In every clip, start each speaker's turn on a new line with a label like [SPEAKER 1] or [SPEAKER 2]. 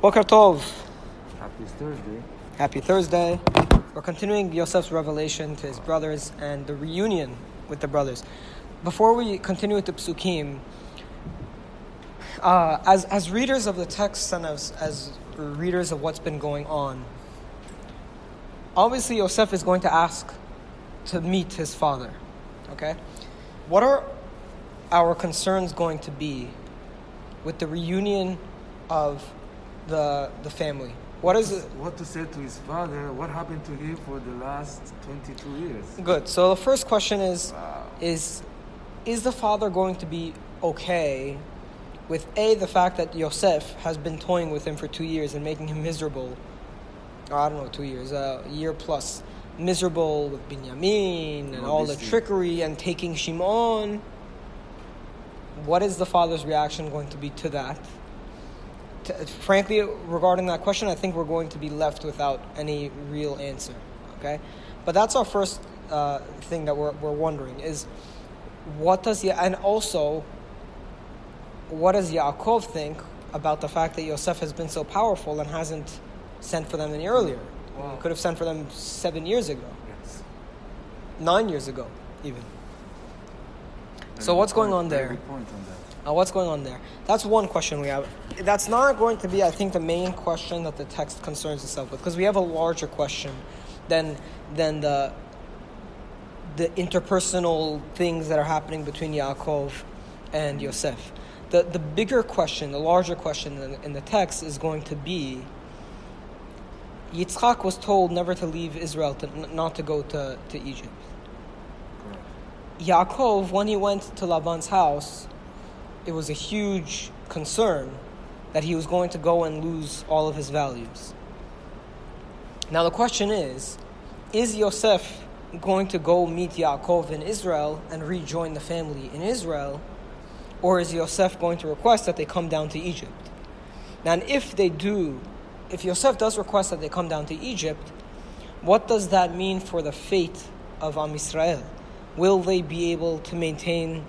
[SPEAKER 1] Boker Tov.
[SPEAKER 2] Happy Thursday.
[SPEAKER 1] Happy Thursday. We're continuing Yosef's revelation to his brothers and the reunion with the brothers. Before we continue with the psukim, uh, as, as readers of the text and as, as readers of what's been going on, obviously Yosef is going to ask to meet his father. Okay? What are our concerns going to be with the reunion of the, the family? What is it?
[SPEAKER 2] What to say to his father? What happened to him for the last 22 years?
[SPEAKER 1] Good. So the first question is
[SPEAKER 2] Wow.
[SPEAKER 1] is is the father going to be okay with a the fact that Yosef has been toying with him for two years and making him miserable? Or I don't know, two years, uh, a year plus, miserable with Binyamin and all the trickery and taking Shimon. What is the father's reaction going to be to that? T- frankly, regarding that question, I think we're going to be left without any real answer. Okay, but that's our first uh, thing that we're, we're wondering is what does Ya- and also what does Yaakov think about the fact that Yosef has been so powerful and hasn't sent for them any earlier?
[SPEAKER 2] Wow.
[SPEAKER 1] He could have sent for them seven years ago,
[SPEAKER 2] Yes.
[SPEAKER 1] nine years ago, even. So
[SPEAKER 2] Very
[SPEAKER 1] what's
[SPEAKER 2] good
[SPEAKER 1] going
[SPEAKER 2] point,
[SPEAKER 1] on there?
[SPEAKER 2] Good point on that.
[SPEAKER 1] Uh, what's going on there? That's one question we have. That's not going to be, I think, the main question that the text concerns itself with, because we have a larger question than than the the interpersonal things that are happening between Yaakov and Yosef. The the bigger question, the larger question in, in the text is going to be. Yitzchak was told never to leave Israel, to, n- not to go to, to Egypt. Yaakov, when he went to Laban's house, it was a huge concern that he was going to go and lose all of his values. Now, the question is is Yosef going to go meet Yaakov in Israel and rejoin the family in Israel? Or is Yosef going to request that they come down to Egypt? Now, if they do, if Yosef does request that they come down to Egypt, what does that mean for the fate of Am Yisrael? Will they be able to maintain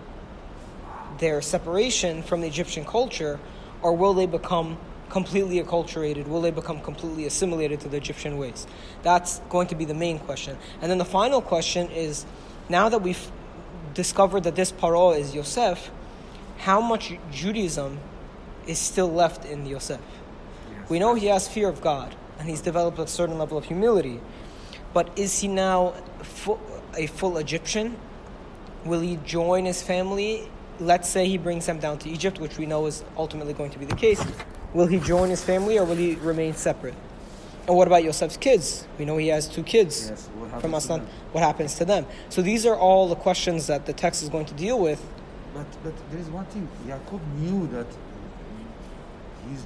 [SPEAKER 1] their separation from the Egyptian culture, or will they become completely acculturated? Will they become completely assimilated to the Egyptian ways? That's going to be the main question. And then the final question is now that we've discovered that this paro is Yosef, how much Judaism is still left in Yosef?
[SPEAKER 2] Yes.
[SPEAKER 1] We know he has fear of God and he's developed a certain level of humility. But is he now a full Egyptian? Will he join his family? Let's say he brings them down to Egypt, which we know is ultimately going to be the case. Will he join his family or will he remain separate? And what about Yosef's kids? We know he has two kids
[SPEAKER 2] Yes, what
[SPEAKER 1] from Aslan. What happens to them? So these are all the questions that the text is going to deal with.
[SPEAKER 2] But but there is one thing. Jacob knew that he's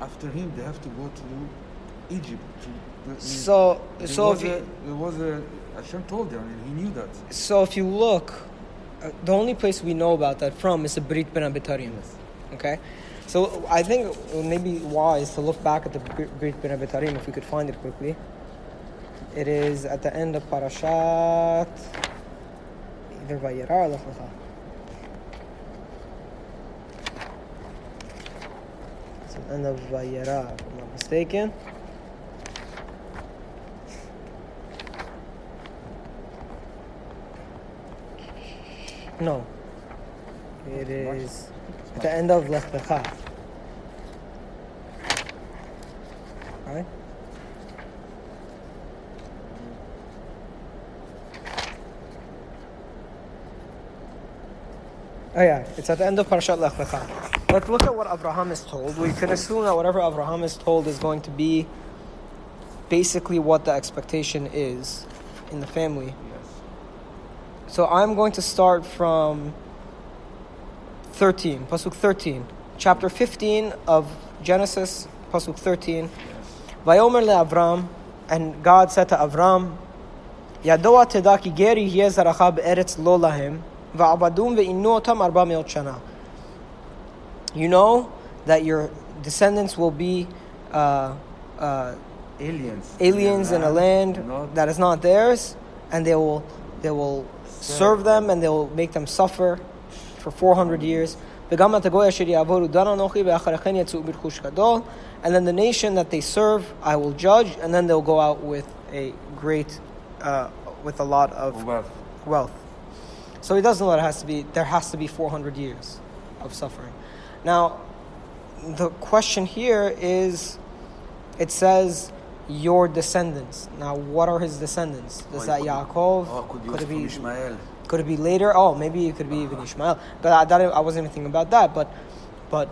[SPEAKER 2] after him. They have to go to Egypt. To, to-
[SPEAKER 1] So, so if
[SPEAKER 2] a, there was a Hashem told them, and he knew that.
[SPEAKER 1] So if you look, the only place we know about that from is the Brit.
[SPEAKER 2] Yes.
[SPEAKER 1] Okay? So I think it may be wise to look back at the Brit Abitarim if we could find it quickly. It is at the end of Parashat. Either or It's the end of Vayera, if I'm not mistaken. No. It is at the end of Lech Lecha. Right? Oh yeah, it's at the end of Parashat Lech Lecha. Let's look at what Abraham is told. We can assume that whatever Abraham is told is going to be basically what the expectation is in the family. So I'm going to start from 13, Pasuk 13. Chapter 15 of Genesis, Pasuk 13.
[SPEAKER 2] Yes.
[SPEAKER 1] Vayomer le'Avram, and God said to Avram, Yadoa teda ki ger yeh zaracha be'eretz lo lahem, va'abadum ve'innu otam arba me'ot shana. You know that your descendants will be uh, uh,
[SPEAKER 2] Aliens.
[SPEAKER 1] aliens in a land
[SPEAKER 2] Not
[SPEAKER 1] that is not theirs, and they will they will serve them and they'll make them suffer for 400 years. And then the nation that they serve, I will judge, and then they'll go out with a great, uh, with a lot of
[SPEAKER 2] wealth.
[SPEAKER 1] wealth. So he doesn't know it has to be, there has to be 400 years of suffering. Now, the question here is it says, your descendants. Now, what are his descendants? Is that Yaakov?
[SPEAKER 2] oh, could,
[SPEAKER 1] Could it
[SPEAKER 2] be Ishmael.
[SPEAKER 1] could it be later? Oh, maybe it could be even uh-huh. Ishmael. But I, that, I wasn't even thinking about that. But, but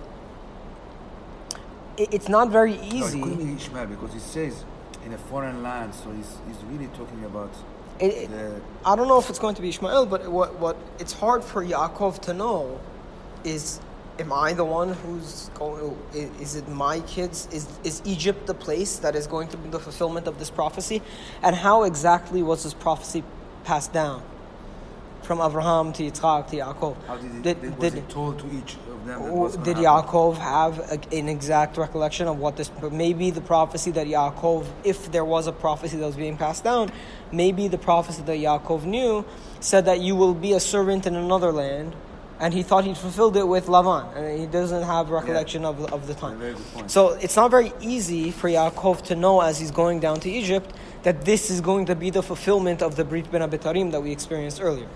[SPEAKER 1] it, it's not very
[SPEAKER 2] No,
[SPEAKER 1] easy.
[SPEAKER 2] it could be Ishmael because it says in a foreign land, so he's, he's really talking about
[SPEAKER 1] it-
[SPEAKER 2] the.
[SPEAKER 1] I don't know if it's going to be Ishmael, but what, what it's hard for Yaakov to know is am I the one who's going is it my kids is is Egypt the place that is going to be the fulfillment of this prophecy and how exactly was this prophecy passed down from Abraham to Yitzchak to Yaakov
[SPEAKER 2] How did it,
[SPEAKER 1] did,
[SPEAKER 2] was
[SPEAKER 1] did,
[SPEAKER 2] it told to each of them? that oh,
[SPEAKER 1] or
[SPEAKER 2] what's gonna
[SPEAKER 1] did? Yaakov have a, an exact recollection of what this? But maybe the prophecy that Yaakov, if there was a prophecy that was being passed down, maybe the prophecy that Yaakov knew said that you will be a servant in another land, and he thought he'd fulfilled it with Lavan, and he doesn't have recollection of, of the time.
[SPEAKER 2] Very good point.
[SPEAKER 1] So it's not very easy for Yaakov to know as he's going down to Egypt that this is going to be the fulfillment of the Brit Ben Abitarim that we experienced earlier.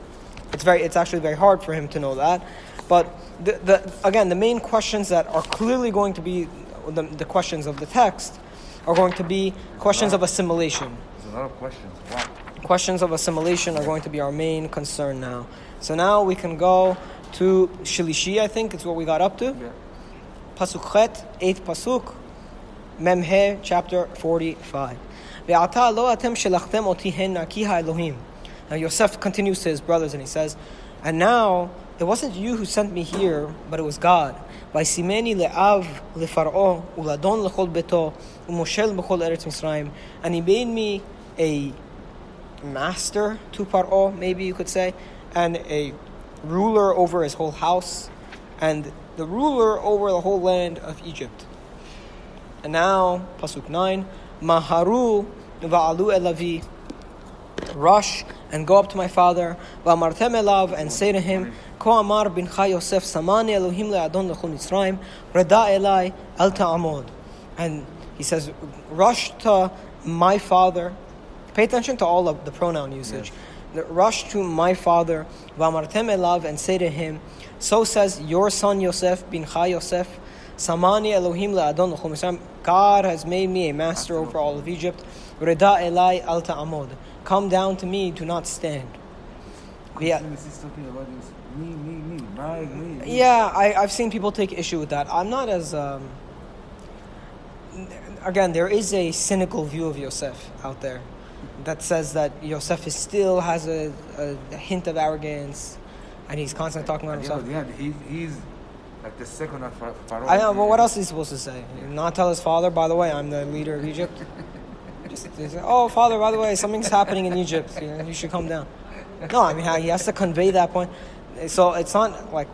[SPEAKER 1] It's very, it's actually very hard for him to know that. But the, the, again, the main questions that are clearly going to be the, the questions of the text are going to be questions of assimilation.
[SPEAKER 2] There's a lot of questions. Wow.
[SPEAKER 1] Questions of assimilation are going to be our main concern now. So now we can go to Shilishi, I think it's what we got up to.
[SPEAKER 2] Yeah.
[SPEAKER 1] Pasuk Chet, eighth Pasuk, Memhe, chapter 45. ועתה לא אתם שלחתם אותי הנה כי האלוהים. Now Yosef continues to his brothers and he says, And now it wasn't you who sent me here, but it was God. וישימני לאב לפרעה ולאדון לכל ביתו ומושל בכל ארץ מצרים. And he made me a master to Paro, maybe you could say, and a ruler over his whole house, and the ruler over the whole land of Egypt. And now, Pasuk 9, Maharu va'alu elavi, rush and go up to my father, va'amartem elav, and say to him, Ko amar bincha Yosef samani Elohim le'adon lechol Mitzrayim, reda elai el ta'amod. And he says, rush to my father. Pay attention to all of the pronoun usage. Rush to my father, va'amartem elav, and say to him, so says your son Yosef bincha Yosef, samani Elohim Mitzrayim. God has made me a master over all of Egypt. Reda elai al ta'amod. Come down to me, do not stand. Yeah.
[SPEAKER 2] Me, me, me, my.
[SPEAKER 1] Yeah, I, I've seen people take issue with that. I'm not as. Um, again, there is a cynical view of Yosef out there that says that Yosef is still has a, a, hint of arrogance and he's constantly talking about himself.
[SPEAKER 2] Yeah, of the end, he, he's like the second of Pharaoh.
[SPEAKER 1] I know, but what else is he supposed to say? Not tell his father, by the way, I'm the leader of Egypt? Just say, oh, father, by the way, something's happening in Egypt. You, know, you should come down. No, I mean, he has to convey that point. So it's not like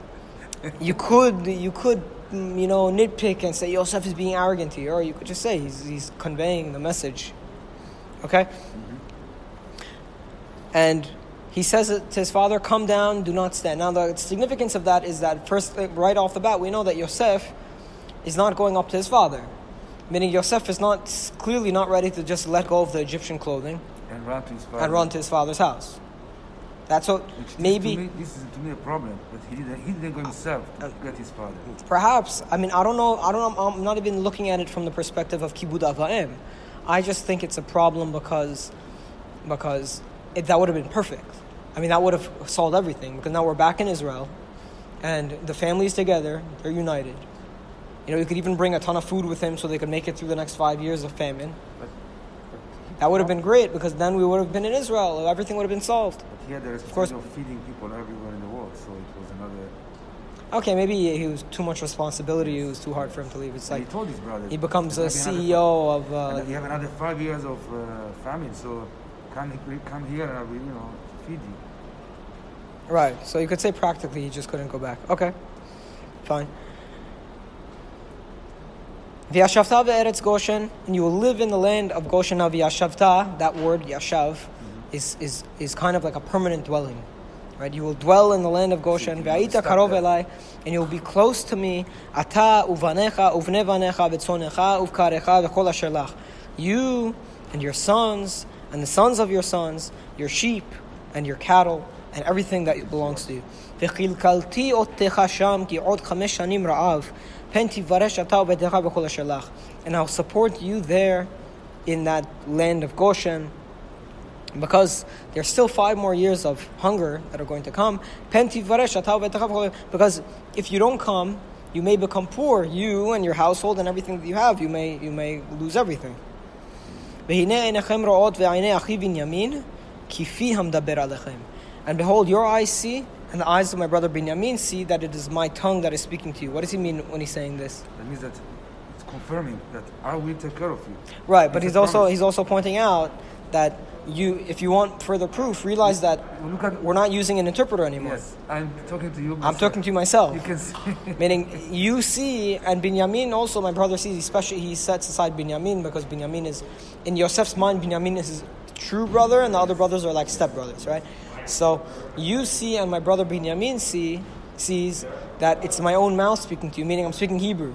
[SPEAKER 1] you could you could you know nitpick and say Yosef is being arrogant here, or you could just say he's he's conveying the message. Okay. And he says it to his father, "Come down, do not stand." Now the significance of that is that first, uh, right off the bat, we know that Yosef is not going up to his father, meaning Yosef is not clearly not ready to just let go of the Egyptian clothing
[SPEAKER 2] and run to his father.
[SPEAKER 1] and run to his father's house. That's what
[SPEAKER 2] Which
[SPEAKER 1] maybe.
[SPEAKER 2] Me, this is to me a problem, but he didn't, he didn't go himself to get his father.
[SPEAKER 1] Perhaps. I mean, I don't know. I don't. I'm not even looking at it from the perspective of kibud avaim. I just think it's a problem because, because it, that would have been perfect. I mean, that would have solved everything. Because now we're back in Israel, and the family's together. They're united. You know, you could even bring a ton of food with him so they could make it through the next five years of famine.
[SPEAKER 2] But, but
[SPEAKER 1] That would have been great because then we would have been in Israel. Everything would have been solved.
[SPEAKER 2] But he had the
[SPEAKER 1] course.
[SPEAKER 2] of feeding people everywhere in the world, so it was another.
[SPEAKER 1] Okay, maybe he was too much responsibility. It was too hard for him to leave. It's
[SPEAKER 2] and
[SPEAKER 1] like
[SPEAKER 2] he told his brothers.
[SPEAKER 1] he becomes a
[SPEAKER 2] "You have another
[SPEAKER 1] CEO of. Uh,
[SPEAKER 2] you have another five years of uh, famine, so come, come here and I will, you know, feed you.
[SPEAKER 1] Right. So you could say practically he just couldn't go back. Okay. Fine. Vyashavta ve'eretz Goshen, and you will live in the land of Goshen. Now, Vyashavta, that word, Yashav, is, is, is kind of like a permanent dwelling. Right? You will dwell in the land of Goshen.
[SPEAKER 2] you
[SPEAKER 1] Ve'ayita
[SPEAKER 2] stop
[SPEAKER 1] karov
[SPEAKER 2] there.
[SPEAKER 1] elai, and you will be close to me. Ata uvanecha uvne vanecha v'tzonecha uvkarecha v'chol asher lach. You and your sons and the sons of your sons, your sheep and your cattle and everything that belongs to you. וכלכלתי אותך שם כי עוד חמש שנים רעב, פן תברש אתה וביתך וכל אשר לך. And I'll support you there in that land of Goshen because there's still five more years of hunger that are going to come. Because if you don't come, you may become poor, you and your household and everything that you have. You may, you may lose everything. And behold, your eyes see, and the eyes of my brother Binyamin see that it is my tongue that is speaking to you. What does he mean when he's saying this?
[SPEAKER 2] That means that it's confirming that I will take care of you.
[SPEAKER 1] Right, but he's also, he's also pointing out that you, if you want further proof, realize that
[SPEAKER 2] Well, look at
[SPEAKER 1] we're not using an interpreter anymore.
[SPEAKER 2] Yes, I'm talking to you.
[SPEAKER 1] I'm talking to myself.
[SPEAKER 2] You can see.
[SPEAKER 1] Meaning, you see, and Binyamin also, my brother sees, especially he sets aside Binyamin because Binyamin is, in Yosef's mind, Binyamin is his true brother, and the other brothers are like stepbrothers, right? So you see, and my brother Binyamin see, sees that it's my own mouth speaking to you, meaning I'm speaking Hebrew.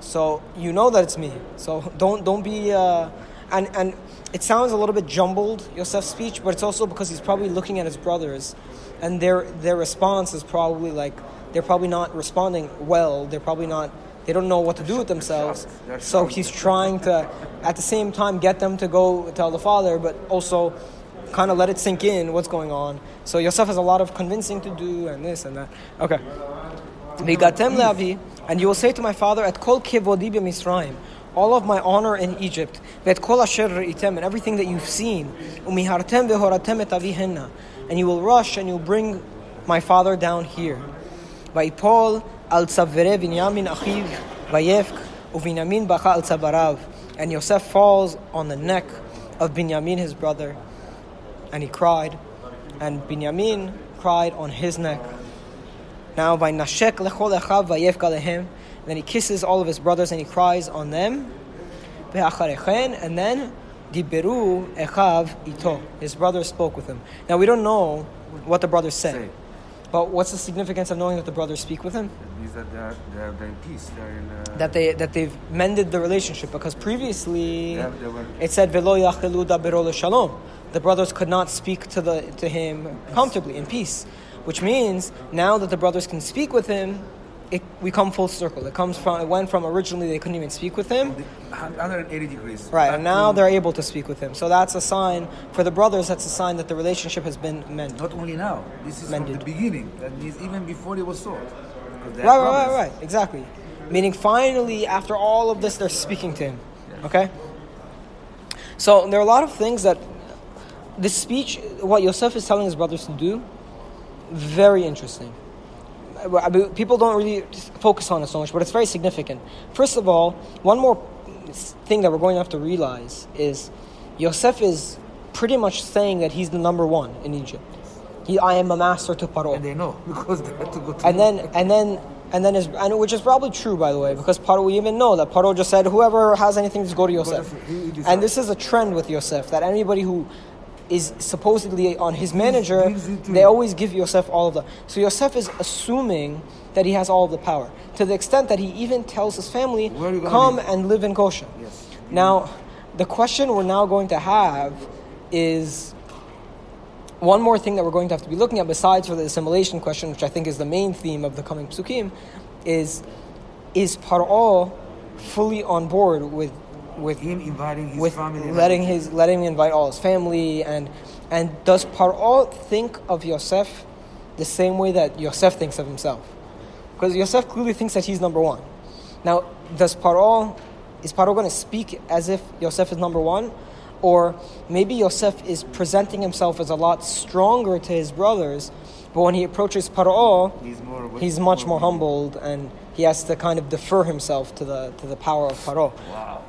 [SPEAKER 1] So you know that it's me. So don't don't be. Uh, and and it sounds a little bit jumbled, Yosef's speech, but it's also because he's probably looking at his brothers, and their their response is probably like they're probably not responding well. They're probably not. They don't know what to do with themselves. So he's trying to, at the same time, get them to go tell the father, but also kind of let it sink in what's going on. So Yosef has a lot of convincing to do, and this and that. Okay. And you will say to my father, at kol kivodi b'Mitzrayim, all of my honor in Egypt, and everything that you've seen, and you will rush and you'll bring my father down here. Bacha al tzavarav, and Yosef falls on the neck of Binyamin his brother, and he cried, and Binyamin cried on his neck. Now by Nashek lechol echav vayefka lehem, then he kisses all of his brothers and he cries on them. And then diberu echav ito. His brothers spoke with him. Now we don't know what the brothers said, but what's the significance of knowing that the brothers speak with him?
[SPEAKER 2] It means that they're, they're, they're in peace. They're in. Uh,
[SPEAKER 1] That they that they've mended the relationship because previously
[SPEAKER 2] they they were-
[SPEAKER 1] it said velo yachelu shalom. The brothers could not speak to the to him comfortably in peace, which means now that the brothers can speak with him, it we come full circle. It comes from it went from originally they couldn't even speak with him,
[SPEAKER 2] 180 degrees.
[SPEAKER 1] right? And now they're able to speak with him. So that's a sign for the brothers. That's a sign that the relationship has been mended.
[SPEAKER 2] Not only now. This is
[SPEAKER 1] Mended.
[SPEAKER 2] from the beginning. That means even before it was sold.
[SPEAKER 1] Right, right, right, right. Exactly. Meaning, finally, after all of this, they're speaking to him. Okay? So, there are a lot of things that this speech, what Yosef is telling his brothers to do, very interesting. People don't really focus on it so much, but it's very significant. First of all, one more thing that we're going to have to realize is Yosef is pretty much saying that he's the number one in Egypt. He, I am a master to Paro
[SPEAKER 2] And they know because they had to go to
[SPEAKER 1] and then and then and then is and which is probably true by the way because Paro we even know that Paro just said whoever has anything just go to Yosef
[SPEAKER 2] to- he- he decides.
[SPEAKER 1] and this is a trend with Yosef that anybody who is supposedly on his manager
[SPEAKER 2] gives it to
[SPEAKER 1] they always give Yosef all of the so Yosef is assuming that he has all of the power to the extent that he even tells his family
[SPEAKER 2] Where are you gonna
[SPEAKER 1] come
[SPEAKER 2] live?"
[SPEAKER 1] and live in Goshen
[SPEAKER 2] Yes.
[SPEAKER 1] now the question we're now going to have is one more thing that we're going to have to be looking at, besides for the assimilation question, which I think is the main theme of the coming psukim, is is Paro fully on board with with
[SPEAKER 2] him inviting his
[SPEAKER 1] with
[SPEAKER 2] family.
[SPEAKER 1] letting his letting him invite all his family and and does Paro think of Yosef the same way that Yosef thinks of himself? Because Yosef clearly thinks that he's number one. Now, does Paro is Paro going to speak as if Yosef is number one, or maybe Yosef is presenting himself as a lot stronger to his brothers, but when he approaches Paro,
[SPEAKER 2] He's more.
[SPEAKER 1] he's much more humbled and he has to kind of defer himself to the to the power of Paro.
[SPEAKER 2] Wow,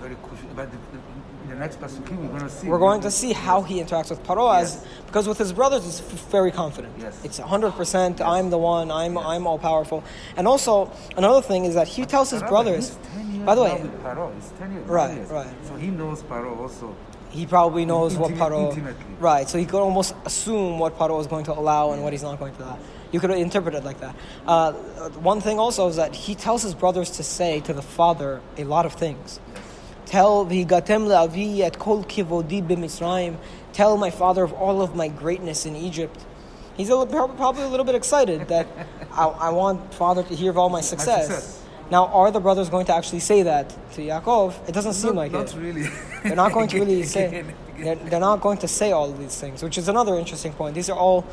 [SPEAKER 2] very crucial. But the, the, the next pasukim, we're going to see.
[SPEAKER 1] We're going to see how he interacts with Paro as
[SPEAKER 2] Yes.
[SPEAKER 1] because with his brothers he's f- very confident.
[SPEAKER 2] Yes.
[SPEAKER 1] It's 100% I'm the one, I'm I'm all powerful. And also another thing is that he tells his brothers
[SPEAKER 2] he's 10 years
[SPEAKER 1] By the way,
[SPEAKER 2] Paro. He's 10 years.
[SPEAKER 1] Right,
[SPEAKER 2] years.
[SPEAKER 1] right.
[SPEAKER 2] So he knows Paro also.
[SPEAKER 1] he probably knows what
[SPEAKER 2] Intimate-
[SPEAKER 1] Paro.
[SPEAKER 2] intimately.
[SPEAKER 1] Right, so he could almost assume what Paro is going to allow and what he's not going to allow. You could interpret it like that. Uh, one thing also is that he tells his brothers to say to the father a lot of things. Tell v'higatem le'avi et kol kivodi b'Mitzrayim. Tell my father of all of my greatness in Egypt. He's a little, probably a little bit excited that I, I want father to hear of all my success.
[SPEAKER 2] success.
[SPEAKER 1] Now, are the brothers going to actually say that to Yaakov? It doesn't seem
[SPEAKER 2] not,
[SPEAKER 1] like
[SPEAKER 2] not
[SPEAKER 1] it.
[SPEAKER 2] really.
[SPEAKER 1] They're not going to really say. They're, they're not going to say all of these things, which is another interesting point. These are all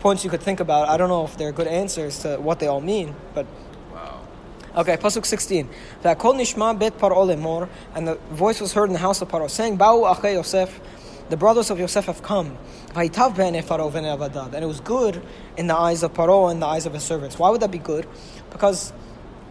[SPEAKER 1] points you could think about. I don't know if they're good answers to what they all mean, but. Okay, Pasuk 16. V'akol nishma bet paro lemor, and the voice was heard in the house of Paro, saying, Ba'u achay Yosef, the brothers of Yosef have come. V'hitav b'nei Paro v'nei avadad. And it was good in the eyes of Paro and the eyes of his servants. Why would that be good? Because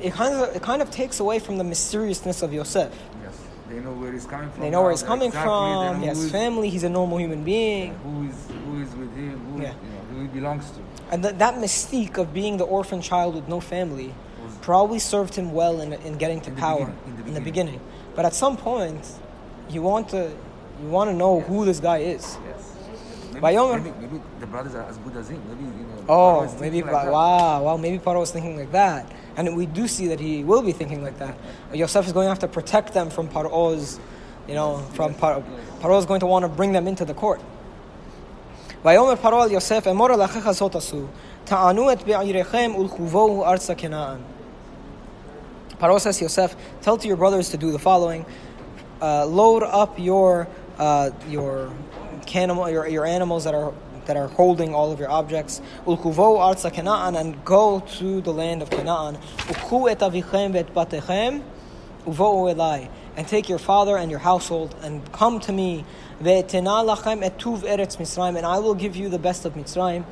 [SPEAKER 1] it kind of, it kind of takes away from the mysteriousness of Yosef.
[SPEAKER 2] Yes. They know where he's coming from.
[SPEAKER 1] They know where he's coming
[SPEAKER 2] exactly,
[SPEAKER 1] from, he has family, he's a normal human being.
[SPEAKER 2] Who is who is with him? Who,
[SPEAKER 1] Yeah.
[SPEAKER 2] you know, who he belongs to?
[SPEAKER 1] And th- that mystique of being the orphan child with no family probably served him well in, in getting to
[SPEAKER 2] In the
[SPEAKER 1] power
[SPEAKER 2] beginning, in the
[SPEAKER 1] in the
[SPEAKER 2] beginning.
[SPEAKER 1] beginning. But at some point, you want to you want to know who this guy is.
[SPEAKER 2] Yes. Maybe,
[SPEAKER 1] Vayomer-
[SPEAKER 2] maybe, maybe the brothers are as good as him. Maybe you know.
[SPEAKER 1] Oh,
[SPEAKER 2] Paro is
[SPEAKER 1] maybe
[SPEAKER 2] thinking like that.
[SPEAKER 1] wow, wow, maybe Paro was thinking like that, and we do see that he will be thinking like that. Yosef is going to have to protect them from Paro's, you know, from Paro. Paro is going to want to bring them into the court. ויאמר פרעה אל יוסף אמור אל אחיך זאת עשו טענו את בעיריכם ולכובוהו ארצה כנען. Paro says to Yosef, tell to your brothers to do the following: uh, load up your uh, your your, your animals that are that are holding all of your objects. Ulkuvo arza Canaan and go to the land of Canaan. Ukhu et avichem et batechem uvo elai and take your father and your household and come to me. Ve'etena lachem eretz Mitzrayim and I will give you the best of Mitzrayim.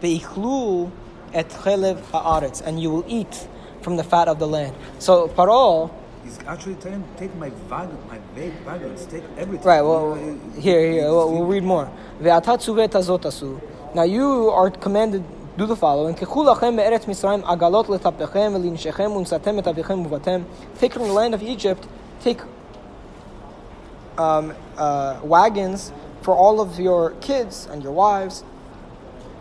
[SPEAKER 1] Ve'ichlu et chelev haaretz and you will eat from the fat of the land. So Paro.
[SPEAKER 2] He's actually telling, take my wagon, my big wagons, take everything.
[SPEAKER 1] Right, well, here, here, we'll, we'll read more. "Ve'ata tzuvet hazot. Now you are commanded, do the following. "Kechu lachem be'eretz Mitzrayim agalot letapechem v'linshechem unsatem et avichem uvatem. Take from the land of Egypt, take um, uh, wagons for all of your kids and your wives,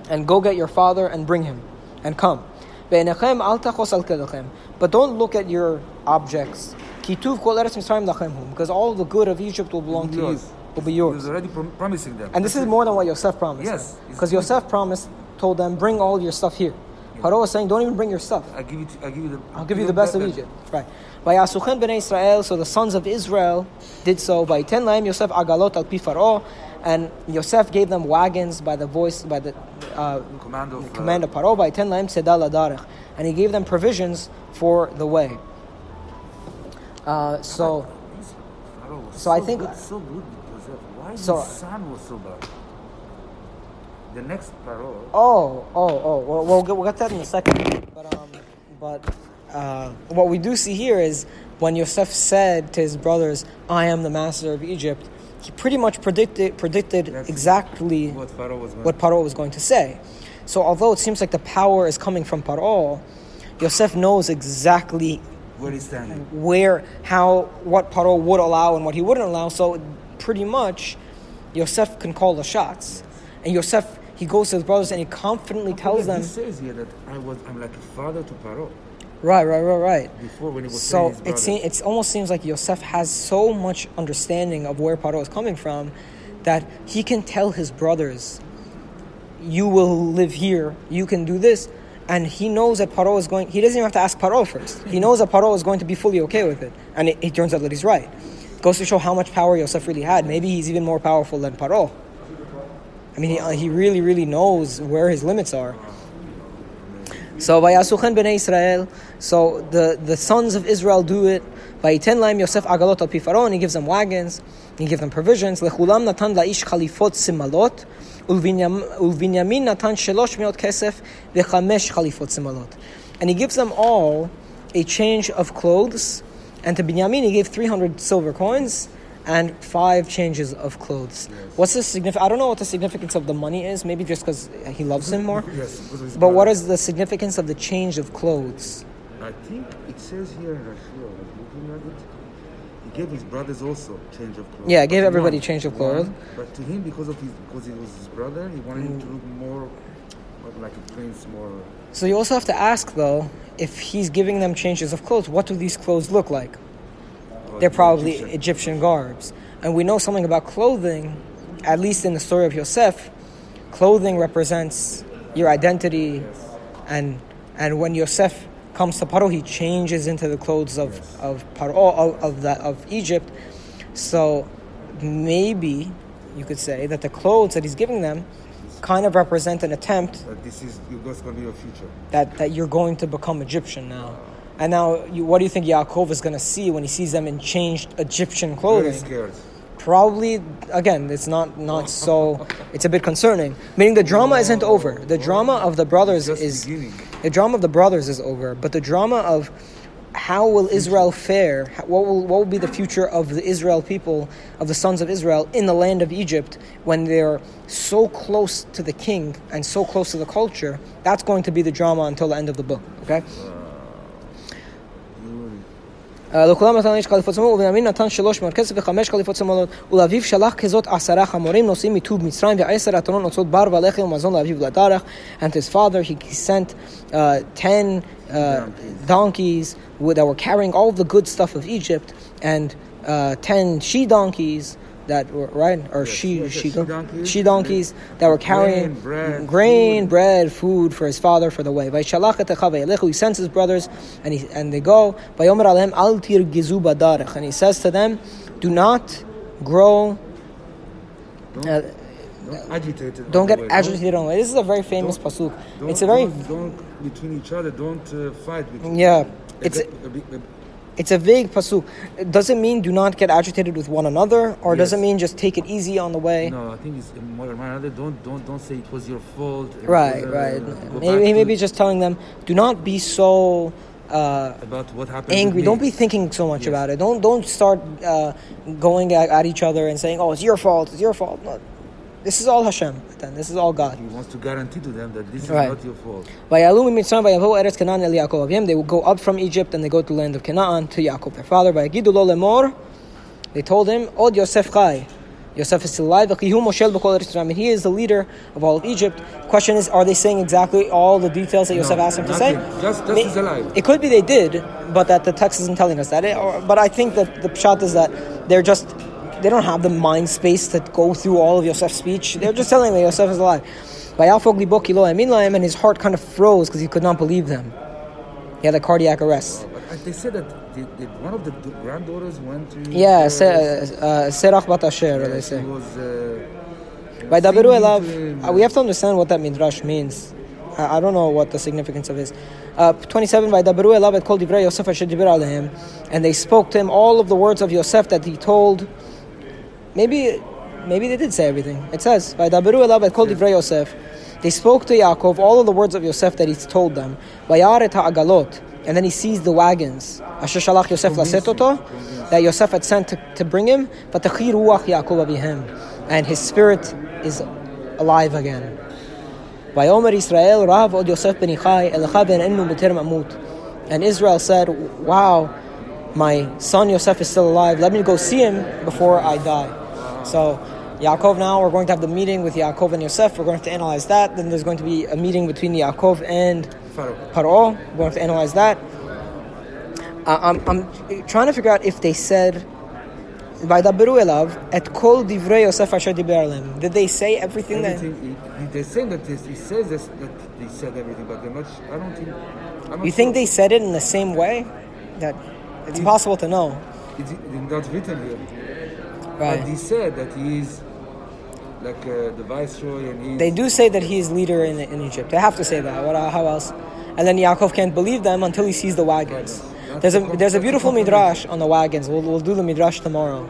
[SPEAKER 1] and go get your father and bring him, and come. "Ve'enechem al tachos al kedechem." But don't look at your objects. Kituv kol eretz Mitzrayim lachem because all the good of Egypt will belong to you,
[SPEAKER 2] Yours.
[SPEAKER 1] will be
[SPEAKER 2] He was already prom- promising them.
[SPEAKER 1] And this is more than what Yosef promised.
[SPEAKER 2] Yes,
[SPEAKER 1] Because. Yosef promised, told them, bring all your stuff here. Paro was saying, don't even bring your stuff.
[SPEAKER 2] I give you, I give you the.
[SPEAKER 1] I'll give you the best of Egypt. Right. Vayasuchen bnei Israel, so the sons of Israel did so. By ten laim Yosef agalot al pi Paro, and Yosef gave them wagons by the voice, by the uh,
[SPEAKER 2] Command of.
[SPEAKER 1] command of Paro. By ten laim tzedal adarech, and he gave them provisions for the way. Uh, so.
[SPEAKER 2] Was
[SPEAKER 1] So I think-
[SPEAKER 2] good, so good with Joseph. Why
[SPEAKER 1] So-
[SPEAKER 2] his son was so bad? The next Pharaoh.
[SPEAKER 1] Oh, oh, oh. Well, we'll get, we'll get to that in a second. But um, but uh, what we do see here is when Yosef said to his brothers, "I am the master of Egypt," he pretty much predicted predicted
[SPEAKER 2] That's
[SPEAKER 1] exactly
[SPEAKER 2] What Pharaoh was going
[SPEAKER 1] what Paro was going to say. So although it seems like the power is coming from Paro, Yosef knows exactly
[SPEAKER 2] where he's standing.
[SPEAKER 1] where, how, what Paro would allow and what he wouldn't allow. So pretty much, Yosef can call the shots. And Yosef, he goes to his brothers and he confidently tells them,
[SPEAKER 2] He says here that I was, I'm like a father to Pharaoh.
[SPEAKER 1] right, right, right, right.
[SPEAKER 2] Before when he was
[SPEAKER 1] So it, se- it almost seems like Yosef has so much understanding of where Paro is coming from that he can tell his brothers, you will live here, you can do this. And he knows that Paro is going, he doesn't even have to ask Paro first. He knows that Paro is going to be fully okay with it. And it, it turns out that he's right. Goes to show how much power Yosef really had. Maybe he's even more powerful than Paro. I mean, he, he really, really knows where his limits are. So Vayasuchen bnei Israel. So the, the sons of Israel do it. Vayiten laim Yosef agalot al pi Pharaoh, and he gives them wagons. He gives them provisions. Lechulam natan laish chalifot simalot. Ulvinyam- Ulvinyamin natan shelosh meot kesef vechamesh chalifot simalot. And he gives them all a change of clothes. And to Binyamin he gave 300 silver coins and five changes of clothes. What's the significance? I don't know what the significance of the money is. Maybe just because he loves him more.
[SPEAKER 2] Yes, because of his
[SPEAKER 1] But what is the significance of the change of clothes?
[SPEAKER 2] I think it says here in Rashi, looking at it. he gave his brothers also change of clothes.
[SPEAKER 1] Yeah, gave everybody
[SPEAKER 2] one-
[SPEAKER 1] change of
[SPEAKER 2] one,
[SPEAKER 1] clothes.
[SPEAKER 2] But to him, because of his, because he was his brother, he wanted him to look more, more like a prince, more.
[SPEAKER 1] So you also have to ask, though, if he's giving them changes of clothes, what do these clothes look like? They're probably
[SPEAKER 2] Egyptian.
[SPEAKER 1] Egyptian garbs. And we know something about clothing, at least in the story of Yosef. Clothing represents your identity, and and when Yosef comes to Paro, he changes into the clothes of
[SPEAKER 2] Yes.
[SPEAKER 1] of Paro of of, that, of Egypt. So maybe you could say that the clothes that he's giving them kind of represent an attempt
[SPEAKER 2] That this is going to be your future.
[SPEAKER 1] that, that you're going to become Egyptian now. And now, you, what do you think Yaakov is going to see when he sees them in changed Egyptian
[SPEAKER 2] Very scared.
[SPEAKER 1] Probably, again, it's not, not so, it's a bit concerning. Meaning the drama isn't over. The drama of the brothers is,
[SPEAKER 2] beginning.
[SPEAKER 1] the drama of the brothers is over. But the drama of how will Israel fare? What will, what will be the future of the Israel people, of the sons of Israel in the land of Egypt when they're so close to the king and so close to the culture? That's going to be the drama until the end of the book. Okay?
[SPEAKER 2] You-
[SPEAKER 1] לכולם נתן איש חליפות שמאלות, ובנימין נתן שלוש מאות כסף וחמש חליפות שמאלות, ולאביו שלח כזאת עשרה חמורים נושאים מטוב מצרים, ועשר אתונות נושאות בר ולחם ומזון לאביו ולדרך. And to his father he sent uh, ten uh, donkeys with- that were carrying all the good stuff of Egypt, and uh, ten she donkeys that were, right? Or
[SPEAKER 2] Yes,
[SPEAKER 1] she,
[SPEAKER 2] yes,
[SPEAKER 1] she,
[SPEAKER 2] she-donkeys.
[SPEAKER 1] she donkeys that were carrying
[SPEAKER 2] Grain, bread,
[SPEAKER 1] grain,
[SPEAKER 2] food.
[SPEAKER 1] bread, food for his father for the way. Vaishalach et achav vayelechu, He sends his brothers, and he and they go. Vayomer alehem al tirgizu badarech, and he says to them, "Do not grow,
[SPEAKER 2] Don't,
[SPEAKER 1] uh,
[SPEAKER 2] don't agitate.
[SPEAKER 1] don't get
[SPEAKER 2] way.
[SPEAKER 1] agitated on the way." This is a very famous
[SPEAKER 2] Don't-
[SPEAKER 1] pasuk.
[SPEAKER 2] Don't,
[SPEAKER 1] It's a very
[SPEAKER 2] don't, don't between each other. Don't uh, fight. Between
[SPEAKER 1] Yeah,
[SPEAKER 2] A
[SPEAKER 1] it's-
[SPEAKER 2] a bit- a-
[SPEAKER 1] it's a vague pasuk. Does it mean do not get agitated with one another, or does it mean just take it easy on the way?
[SPEAKER 2] No, I think it's more or another. Don't don't don't say it was your fault.
[SPEAKER 1] Right,
[SPEAKER 2] was,
[SPEAKER 1] right. Maybe he may be just telling them, do not be so. Uh,
[SPEAKER 2] about what happened.
[SPEAKER 1] angry. Don't be thinking so much
[SPEAKER 2] Yes.
[SPEAKER 1] about it. Don't don't start uh, going at, at each other and saying, "Oh, it's your fault. It's your fault." No, this is all Hashem. Then this is all God.
[SPEAKER 2] He wants to guarantee to them that this is
[SPEAKER 1] Right.
[SPEAKER 2] not your fault.
[SPEAKER 1] Vayalu mimitzrayim vayavo eretz Canaan el Yaakov Avim. They will go up from Egypt and they go to the land of Canaan to Yaakov, their father. Vayagidu lo lemor. They told him, "Od Yosef chai." Yosef is still alive. V'chihu moshel b'kol eretz Yisrael. He is the leader of all of Egypt. Question is, are they saying exactly all the details that Yosef
[SPEAKER 2] No,
[SPEAKER 1] asked him to say?
[SPEAKER 2] Just- just alive.
[SPEAKER 1] It could be they did, but that the text isn't telling us that. It- or- but I think that the pshat is that they're just they don't have the mind space to go through all of Yosef's speech. They're just telling me Yosef is alive. Vayafog libo ki lo yamin lahem, and his heart kind of froze because he could not believe them. He had a cardiac arrest.
[SPEAKER 2] Uh, they said that did, did one of the granddaughters went to.
[SPEAKER 1] Yeah,
[SPEAKER 2] uh,
[SPEAKER 1] Se- uh, Serach
[SPEAKER 2] yeah,
[SPEAKER 1] they say.
[SPEAKER 2] was. Uh,
[SPEAKER 1] By Daberu Elav, uh, we have to understand what that midrash means. I, I don't know what the significance of it is. Uh, 27, by Daberu Elav et kol divrei Yosef asher diber alehem. And they spoke to him all of the words of Yosef that he told maybe maybe they did say everything. It says, by Daberu Elav et Kol Divrei Yosef. They spoke to Yaakov all of the words of Yosef that he's told them. And then he sees the wagons. Asher shalach Yosef lasetoto. That Yosef had sent to, to bring him. But Yaakov. And his spirit is alive again. Israel rav od Yosef. And Israel said, wow, my son Yosef is still alive. Let me go see him before I die. So Yaakov now, we're going to have the meeting with Yaakov and Yosef. We're going to have to analyze that. Then there's going to be a meeting between Yaakov and
[SPEAKER 2] Pharaoh.
[SPEAKER 1] Paro. We're going to have to analyze that. Uh, I'm, I'm trying to figure out if they said, וידברו אליו את כל דברי יוסף אשר דיבר עליהם. Did they say everything that...
[SPEAKER 2] Everything, he, he, they say that this, he says this, that they said everything, but they're not. I don't think. I'm not
[SPEAKER 1] You think
[SPEAKER 2] sure.
[SPEAKER 1] they said it in the same way? That it's
[SPEAKER 2] It-
[SPEAKER 1] impossible to know.
[SPEAKER 2] It's not written here. But he said that he is like uh, the viceroy and he's.
[SPEAKER 1] They do say that he is leader in, in Egypt. They have to say that. What, how else? And then Yaakov can't believe them until he sees the wagons.
[SPEAKER 2] Right.
[SPEAKER 1] There's a
[SPEAKER 2] the
[SPEAKER 1] there's a beautiful midrash on the wagons. We'll, we'll do the midrash tomorrow.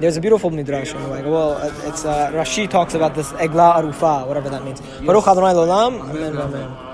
[SPEAKER 1] There's a beautiful midrash on the wagon. Well, it's uh, Rashi talks about this egla arufa, whatever that means. Baruch Adonai Lolam. Amen. Amen.